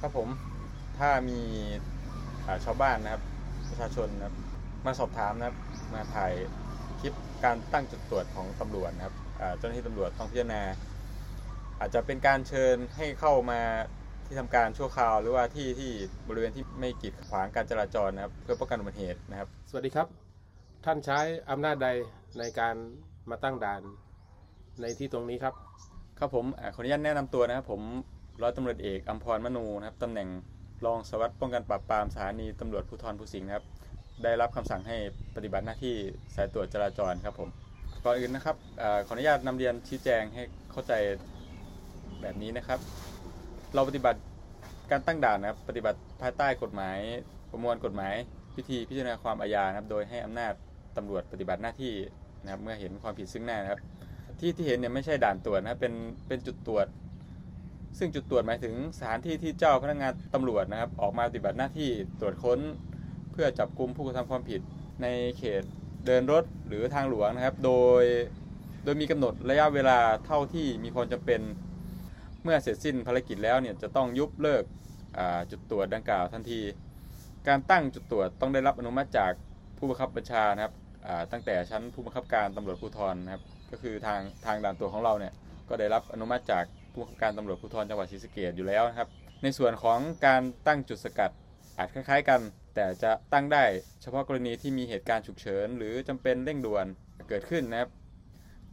ครับผมถ้ามีอ่าชาวบ้านนะครับ ประชาชนนะครับมาสอบถามนะครับมาถ่ายคลิปการตั้งจุดตรวจของตำรวจนะครับอ่าเจ้าหน้าที่ตำรวจต้องพิจารณา อาจจะเป็นการเชิญให้เข้ามาที่ทำการชั่วคราวหรือว่าที่ที่บริเวณที่ไม่กีดขวางการจราจรนะครับ เพื่อป้องกันอุบัติเหตุนะครับ สวัสดีครับ ท่านใช้อำนาจใดในการมาตั้งด่านในที่ตรงนี้ครับ ครับผมอ่าขออนุญาตแนะนำตัวนะครับผม ร้อยตำรวจเอกอัมพรมนูนะครับตำแหน่งรองสวัสดิ์ป้องกันปราบปรามสถานีตำรวจภูธรภูสิงห์นะครับ ได้รับคำสั่งให้ปฏิบัติหน้าที่สายตรวจจราจรครับผมก่อนอื่นนะครับอขออนุญาตนำเรียนชี้แจงให้เข้าใจแบบนี้นะครับ เราปฏิบัติการตั้งด่านนะครับ ปฏิบัติภายใต้กฎหมาย ประมวลกฎหมายพิธีพิจารณาความอาญานะครับ โดยให้อำนาจตำรวจปฏิบัติหน้าที่นะครับ เมื่อเห็นความผิดซึ่งหน้านะครับ ที่ที่เห็นเนี่ยไม่ใช่ด่านตรวจนะเป็นเป็นจุดตรวจ ซึ่งจุดตรวจหมายถึงสถานที่ที่เจ้าพนักงานตำรวจนะครับ ออกมาปฏิบัติหน้าที่ตรวจค้น เพื่อจับกลุ่มผู้กระทำความผิดในเขตเดินรถหรือทางหลวงนะครับ โดยโดยมีกำหนดระยะเวลาเท่าที่มีความจำเป็น เมื่อเสร็จสิ้นภารกิจแล้วเนี่ยจะต้องยุบเลิกจุดตรวจดังกล่าวทันที การตั้งจุดตรวจต้องได้รับอนุมัติจากผู้บังคับบัญชานะครับตั้งแต่ชั้นผู้บังคับการตำรวจภูธรนะครับก็คือทางทางด่านตรวจของเราเนี่ยก็ได้รับอนุมัติจาก ผู้บังคับการตำรวจภูธรจังหวัดศรีสะเกษอยู่แล้วนะครับ ในส่วนของการตั้งจุดสกัดอาจคล้ายๆกัน แต่จะตั้งได้เฉพาะกรณีที่มีเหตุการณ์ฉุกเฉิน หรือจำเป็นเร่งด่วนเกิดขึ้นนะครับ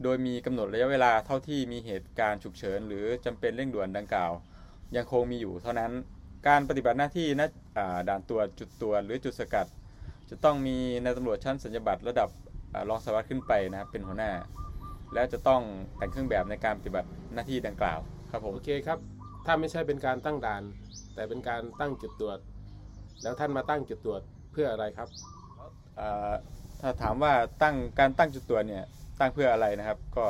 โดยมีกำหนดระยะเวลาเท่าที่มีเหตุการณ์ฉุกเฉิน หรือจำเป็นเร่งด่วนดังกล่าว ยังคงมีอยู่เท่านั้น การปฏิบัติหน้าที่ณอ่าด่านตรวจจุดตรวจหรือจุดสกัด จะต้องมีนายตำรวจชั้นสัญญบัตรระดับรองสารวัตรขึ้นไปนะครับเป็นหัวหน้าและจะต้องแต่งเครื่องแบบในการปฏิบัติหน้าที่ดังกล่าว ครับผม โอเคครับ ถ้าไม่ใช่เป็นการตั้งด่าน แต่เป็นการตั้งจุดตรวจ แล้วท่านมาตั้งจุดตรวจเพื่ออะไรครับ เอ่อถ้าถามว่าตั้งการตั้งจุดตรวจเนี่ยตั้งเพื่ออะไรนะครับ ก็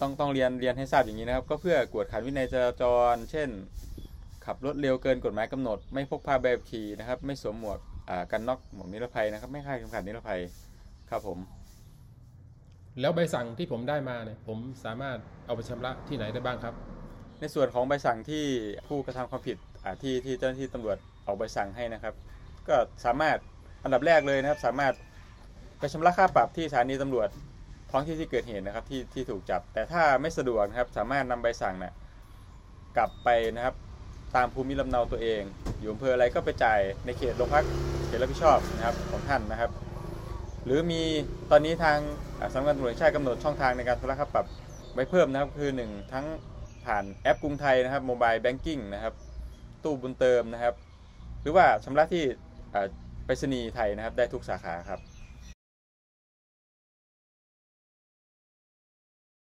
ต้องต้องเรียนเรียนให้ทราบอย่างนี้นะครับ ก็เพื่อกวดขันวินัยจราจร เช่น ขับรถเร็วเกินกฎหมายกำหนด ไม่พกพาใบขับขี่นะครับ ไม่สวมหมวกอ่ากันน็อกหมวกนิรภัยนะครับ ไม่คาดเข็มขัดนิรภัยครับผม แล้วใบสั่งที่ผมได้มาเนี่ยผมสามารถเอาไปชำระที่ไหนได้บ้างครับ ในส่วนของใบสั่งที่ผู้กระทำความผิดที่ที่เจ้าหน้าที่ตำรวจออกใบสั่งให้นะครับ ก็สามารถอันดับแรกเลยนะครับ สามารถไปชำระค่าปรับที่สถานีตำรวจท้องที่ที่เกิดเหตุนะครับที่ที่ถูกจับ แต่ถ้าไม่สะดวกนะครับ สามารถนำใบสั่งน่ะกลับไปนะครับ ตามภูมิลำเนาตัวเอง อยู่อำเภออะไรก็ไปจ่ายในเขตโรงพักเขตรับผิดชอบนะครับของท่านนะครับ หรือมีตอนนี้ทางสำนักงานตำรวจแห่งชาติกำหนดช่องทางในการชำระค่าปรับไว้เพิ่มนะครับคือ 1 ทั้ง ผ่านแอปกรุงไทยนะครับ mobile banking นะครับตู้บุญเติมนะครับ หรือว่าชำระที่ไปรษณีย์ไทยนะครับ ได้ทุกสาขาครับ